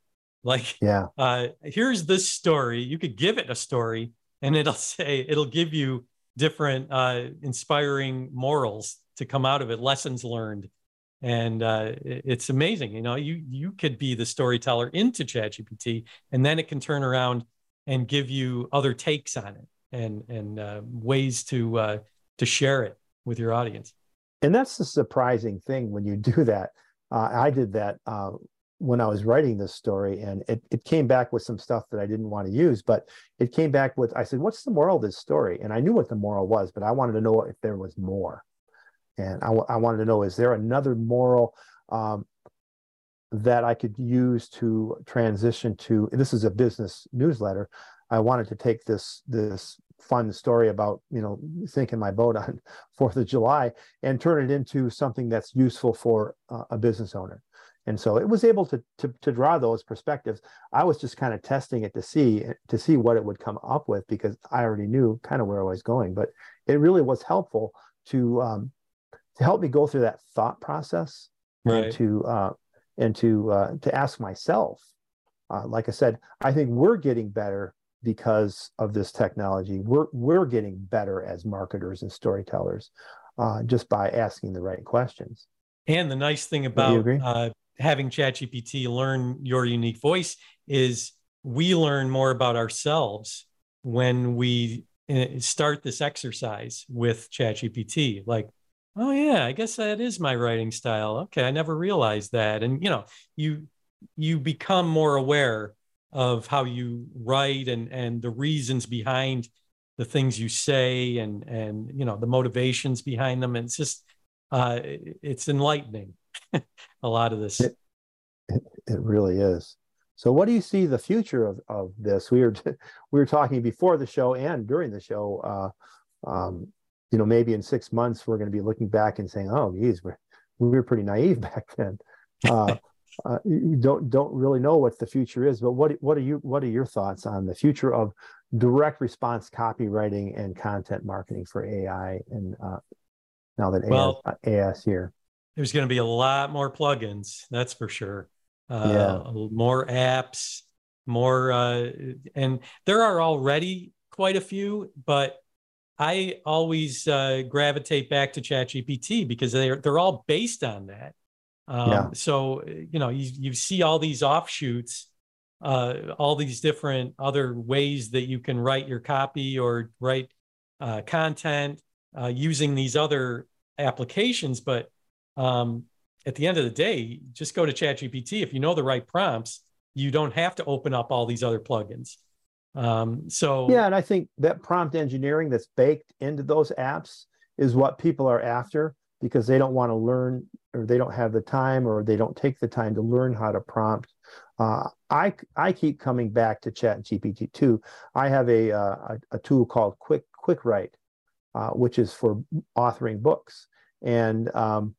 S3: Like,
S2: yeah,
S3: uh, here's this story. You could give it a story, and it'll [laughs] say it'll give you different uh, inspiring morals to come out of it, lessons learned. And uh, it's amazing. You know, you you could be the storyteller into ChatGPT, and then it can turn around and give you other takes on it and and uh, ways to uh, to share it with your audience.
S2: And that's the surprising thing when you do that. Uh, I did that uh, when I was writing this story, and it, it came back with some stuff that I didn't want to use, but it came back with I said, "What's the moral of this story?" And I knew what the moral was, but I wanted to know if there was more, and I, I wanted to know is there another moral um, that I could use to transition to? This is a business newsletter. I wanted to take this this fun story about you know sinking my boat [laughs] on Fourth of July and turn it into something that's useful for uh, a business owner. And so it was able to, to, to draw those perspectives. I was just kind of testing it to see to see what it would come up with because I already knew kind of where I was going. But it really was helpful to um, to help me go through that thought process
S3: right.
S2: to uh, and to uh, to ask myself. Uh, like I said, I think we're getting better because of this technology. We're we're getting better as marketers and storytellers uh, just by asking the right questions.
S3: And the nice thing about uh, having ChatGPT learn your unique voice is we learn more about ourselves when we uh, start this exercise with ChatGPT. Like, oh yeah, I guess that is my writing style. Okay, I never realized that. And you know, you you become more aware of how you write and and the reasons behind the things you say and and you know the motivations behind them. And it's just uh, it's enlightening. [laughs] a lot of this.
S2: It, it, it, really is. So, what do you see the future of, of this? We were [laughs] we were talking before the show and during the show. Uh, um, you know, maybe in six months we're going to be looking back and saying, "Oh, geez, we're, we were pretty naive [laughs] back then." Uh, uh, you don't don't really know what the future is. But what what are you what are your thoughts on the future of direct response copywriting and content marketing for AI and uh, now that well, AI, is here?
S3: there's going to be a lot more plugins that's for sure uh, yeah. more apps more uh, and there are already quite a few but i always uh, gravitate back to chatgpt because they're they're all based on that um, yeah. so you know you, you see all these offshoots uh, all these different other ways that you can write your copy or write uh, content uh, using these other applications but um, at the end of the day, just go to ChatGPT. If you know the right prompts, you don't have to open up all these other plugins. Um, so
S2: yeah, and I think that prompt engineering that's baked into those apps is what people are after because they don't want to learn or they don't have the time or they don't take the time to learn how to prompt. Uh, I I keep coming back to Chat GPT two. I have a, uh, a, a tool called Quick Quick Write, uh, which is for authoring books, and um,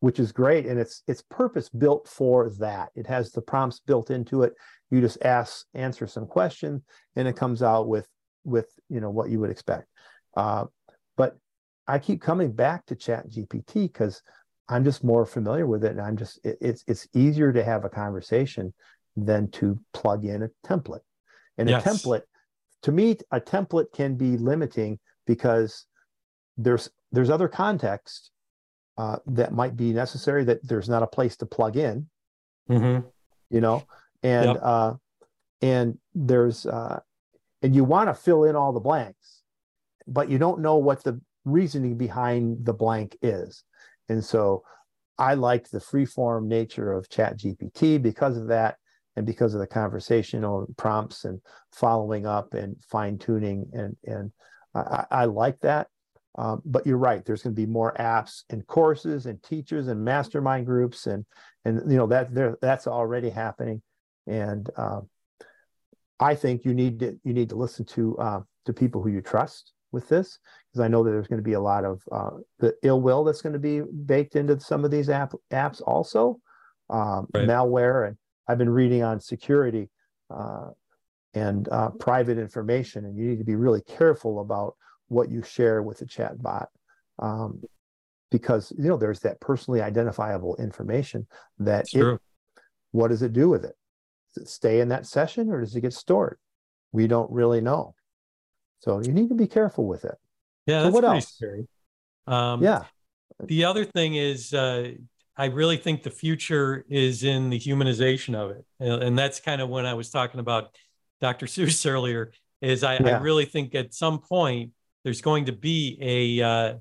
S2: which is great. And it's it's purpose built for that. It has the prompts built into it. You just ask, answer some questions, and it comes out with with you know what you would expect. Uh, but I keep coming back to Chat GPT because I'm just more familiar with it, and I'm just it, it's it's easier to have a conversation than to plug in a template. And yes. a template, to me, a template can be limiting because there's there's other context uh, that might be necessary that there's not a place to plug in. Mm-hmm. You know, and yep. uh, and there's uh, and you want to fill in all the blanks, but you don't know what the reasoning behind the blank is. And so I liked the freeform nature of Chat GPT because of that and because of the conversational prompts and following up and fine tuning and and I, I like that. Um, but you're right. There's going to be more apps and courses and teachers and mastermind groups and and you know that there that's already happening. And um, I think you need to you need to listen to uh, to people who you trust with this because I know that there's going to be a lot of uh, the ill will that's going to be baked into some of these app, apps also, um, right. malware and I've been reading on security uh, and uh, private information, and you need to be really careful about what you share with the chat bot. Um, because you know there's that personally identifiable information that it, what does it do with it? Does it stay in that session or does it get stored? We don't really know. So you need to be careful with it.
S3: Yeah, so what else? Scary. Um, yeah. The other thing is uh, I really think the future is in the humanization of it. And that's kind of when I was talking about Dr. [laughs] Seuss earlier, is I, yeah. I really think at some point there's going to be a uh,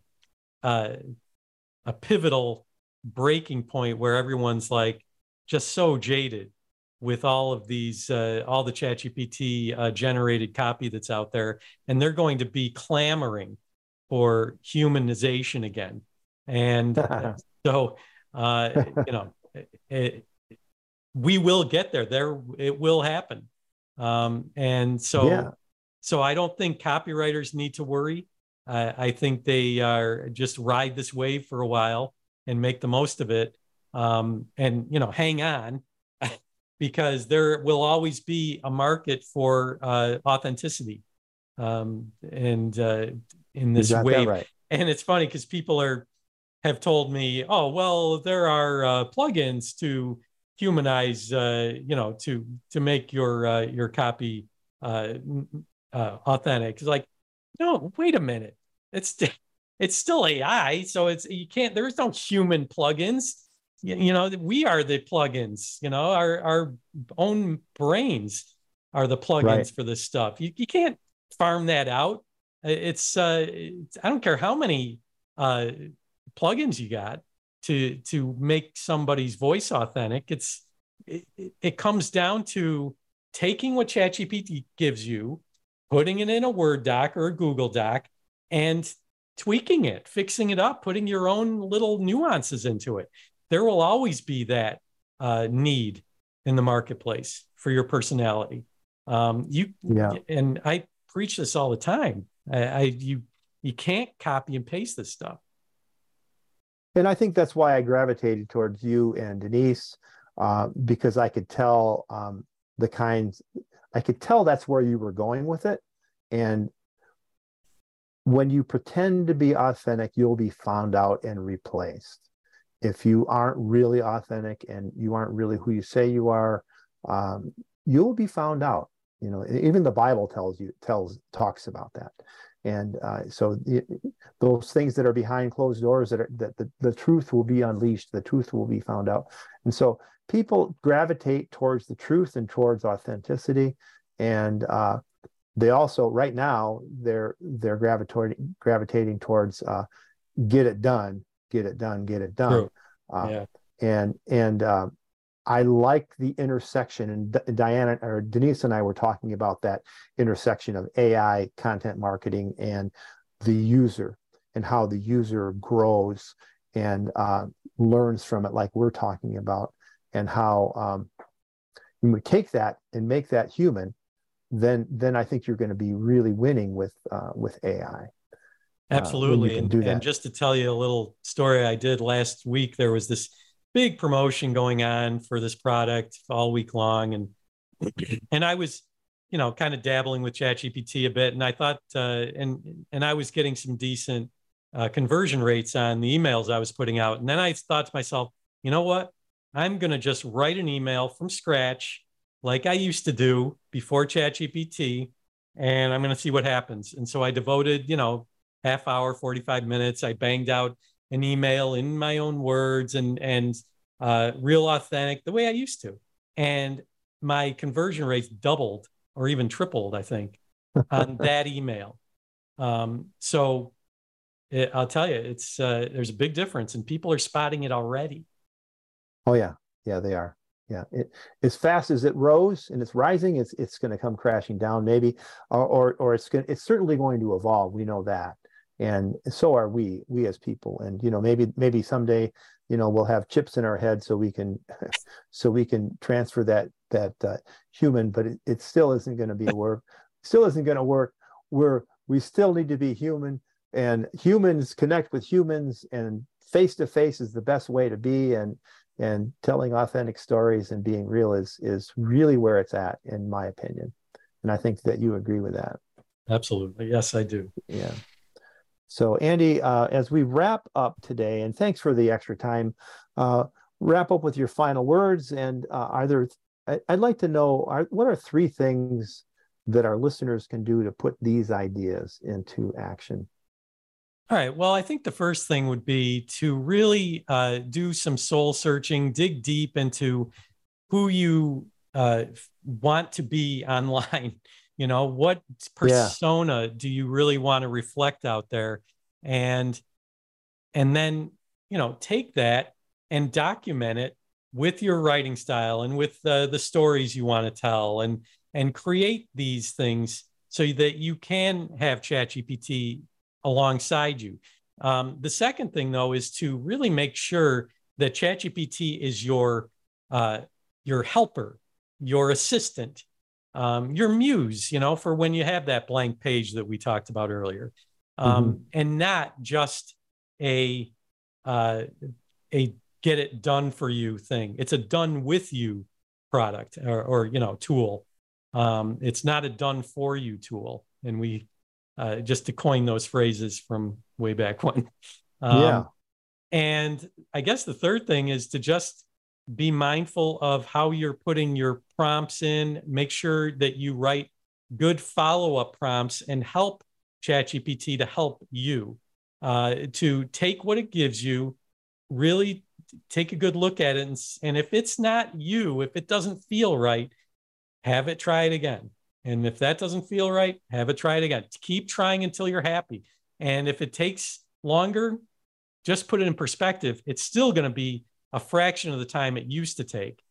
S3: uh, a pivotal breaking point where everyone's like just so jaded with all of these uh, all the ChatGPT uh, generated copy that's out there, and they're going to be clamoring for humanization again. And [laughs] so uh, you know, it, it, we will get there. There, it will happen. Um, and so, yeah. so I don't think copywriters need to worry. I think they are just ride this wave for a while and make the most of it. Um, and you know, hang on, because there will always be a market for uh, authenticity. Um, and uh, in this wave, right. and it's funny because people are have told me, oh, well, there are uh, plugins to humanize, uh, you know, to to make your uh, your copy uh, uh, authentic. It's like, no, wait a minute, it's it's still AI, so it's you can't. There's no human plugins. You, know, we are the plugins. You know, our our own brains are the plugins right. for this stuff. You you can't farm that out. It's, uh, it's I don't care how many uh, plugins you got to to make somebody's voice authentic. It's it, it comes down to taking what ChatGPT gives you, putting it in a Word doc or a Google doc, and tweaking it, fixing it up, putting your own little nuances into it. There will always be that uh, need in the marketplace for your personality. Um, you yeah. and I preach this all the time. I, I you you can't copy and paste this stuff
S2: and I think that's why I gravitated towards you and Denise uh, because I could tell um, the kinds, I could tell that's where you were going with it. And when you pretend to be authentic, you'll be found out and replaced. If you aren't really authentic and you aren't really who you say you are, um, you'll be found out. You know, even the Bible tells you tells talks about that and uh, so those things that are behind closed doors that are that the, the truth will be unleashed the truth will be found out and so people gravitate towards the truth and towards authenticity and uh, they also right now they're they're gravitating gravitating towards uh, get it done get it done get it done uh, yeah. and and uh, I like the intersection, and Diana or Denise and I were talking about that intersection of AI, content marketing, and the user, and how the user grows and uh, learns from it, like we're talking about, and how um, when we take that and make that human, then then I think you're going to be really winning with uh, with AI.
S3: Absolutely. Uh, and, and just to tell you a little story I did last week, there was this big promotion going on for this product all week long. And and I was, you know, kind of dabbling with ChatGPT a bit. And I thought uh, and and I was getting some decent uh, conversion rates on the emails I was putting out. And then I thought to myself, you know what? I'm going to just write an email from scratch like I used to do before ChatGPT, and I'm going to see what happens. And so I devoted, you know, half hour, 45 minutes. I banged out an email in my own words and and uh, real authentic, the way I used to. And my conversion rates doubled or even tripled, I think, [laughs] on that email. Um, so it, I'll tell you, it's uh, there's a big difference, and people are spotting it already.
S2: Oh yeah, yeah, they are. Yeah, it, as fast as it rose and it's rising, it's it's going to come crashing down, maybe, or or, or it's going it's certainly going to evolve. We know that, and so are we we as people. And you know, maybe maybe someday, you know, we'll have chips in our head so we can [laughs] so we can transfer that that uh, human, but it, it still isn't going to be work. still isn't going to work. We're we still need to be human, and humans connect with humans, and face to face is the best way to be. And and telling authentic stories and being real is is really where it's at in my opinion and i think that you agree with that
S3: absolutely yes i do
S2: yeah so andy uh, as we wrap up today and thanks for the extra time uh, wrap up with your final words and uh, either i'd like to know are, what are three things that our listeners can do to put these ideas into action
S3: all right. Well, I think the first thing would be to really uh, do some soul searching, dig deep into who you uh, want to be [laughs] online. You know, what persona yeah. do you really want to reflect out there, and and then you know take that and document it with your writing style and with the the stories you want to tell, and and create these things so that you can have ChatGPT alongside you. Um, the second thing, though, is to really make sure that ChatGPT is your uh, your helper, your assistant, um, your muse. You know, for when you have that blank page that we talked about earlier, um, mm-hmm. and not just a uh, a get it done for you thing. It's a done with you product or, or you know tool. Um, it's not a done for you tool, and we uh, just to coin those phrases from way back [laughs] when.
S2: Um, yeah.
S3: And I guess the third thing is to just be mindful of how you're putting your prompts in. Make sure that you write good follow up prompts and help ChatGPT to help you uh, to take what it gives you, really take a good look at it. And, and if it's not you, if it doesn't feel right, have it try it again. And if that doesn't feel right, have it try it again. Keep trying until you're happy. And if it takes longer, just put it in perspective. It's still going to be a fraction of the time it used to take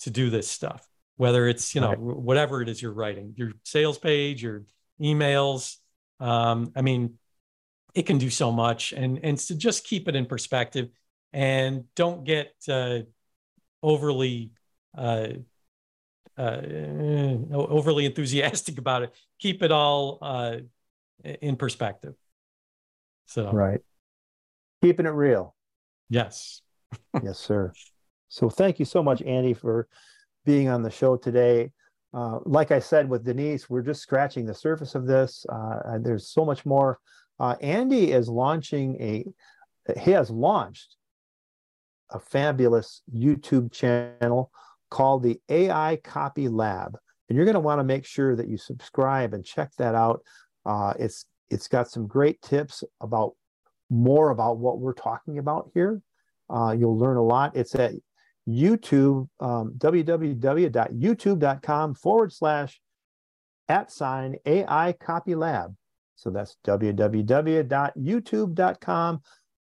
S3: to do this stuff, whether it's, you know, right. whatever it is you're writing, your sales page, your emails. Um, I mean, it can do so much. And, and to just keep it in perspective and don't get uh, overly uh, uh, overly enthusiastic about it. Keep it all uh, in perspective. So
S2: right, keeping it real.
S3: Yes.
S2: Yes, sir. So thank you so much, Andy, for being on the show today. Uh, like I said with Denise, we're just scratching the surface of this. Uh, there's so much more. Uh, Andy is launching a, he has launched a fabulous YouTube channel called the AI Copy Lab. And you're going to want to make sure that you subscribe and check that out. Uh, it's it's got some great tips about more about what we're talking about here. Uh, you'll learn a lot. It's at YouTube, um, www.youtube.com forward slash at sign AI Copy Lab. So that's www.youtube.com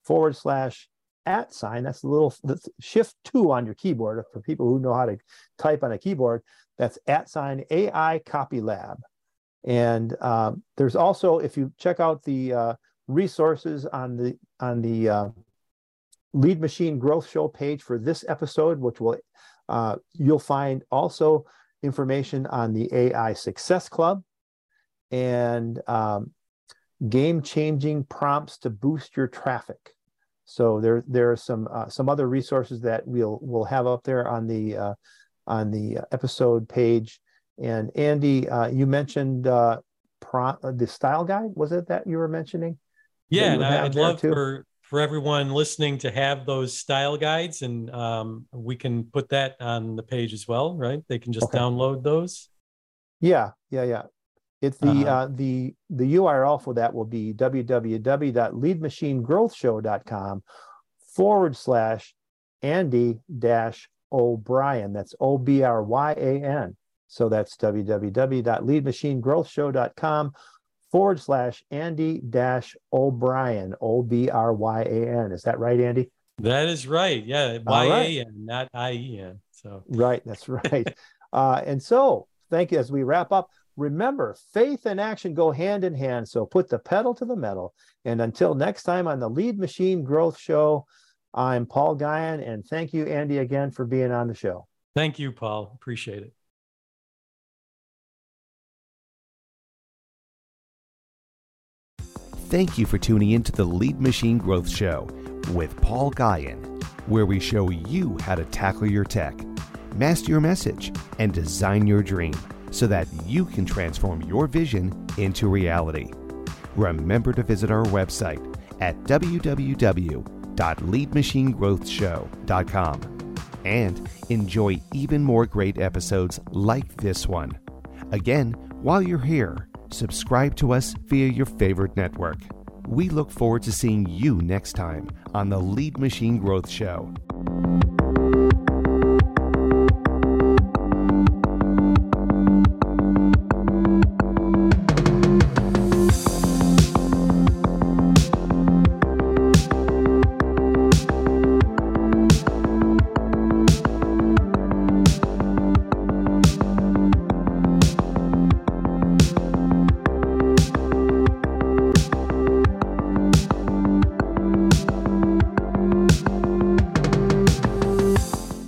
S2: forward slash at sign. That's a little that's shift two on your keyboard for people who know how to type on a keyboard. That's at sign AI Copy Lab. And um, there's also, if you check out the uh, resources on the on the uh, Lead Machine Growth Show page for this episode, which will uh, you'll find also information on the AI Success Club and um, game changing prompts to boost your traffic. So there there are some uh, some other resources that we'll we'll have up there on the uh, on the episode page. And Andy, uh, you mentioned uh, prom- uh, the style guide. Was it that you were mentioning?
S3: Yeah, and I'd love too? for for everyone listening to have those style guides, and um, we can put that on the page as well, right? They can just okay. download those.
S2: Yeah, yeah, yeah. It's the uh-huh. uh, the the URL for that will be www.leadmachinegrowthshow.com forward slash Andy dash O'Bryan. That's O B R Y A N. So that's www.leadmachinegrowthshow.com forward slash Andy dash O'Bryan, O B R Y A N. Is that right, Andy?
S3: That is right. Yeah. Y A N, not I E N. So,
S2: right. That's right. [laughs] uh, and so, thank you. As we wrap up, remember faith and action go hand in hand. So, put the pedal to the metal. And until next time on the Lead Machine Growth Show, I'm Paul Guyon. And thank you, Andy, again for being on the show.
S3: Thank you, Paul. Appreciate it.
S1: Thank you for tuning in to the Lead Machine Growth Show with Paul Guyon, where we show you how to tackle your tech, master your message, and design your dream so that you can transform your vision into reality. Remember to visit our website at www.leadmachinegrowthshow.com and enjoy even more great episodes like this one. Again, while you're here, subscribe to us via your favorite network. We look forward to seeing you next time on the Lead Machine Growth Show.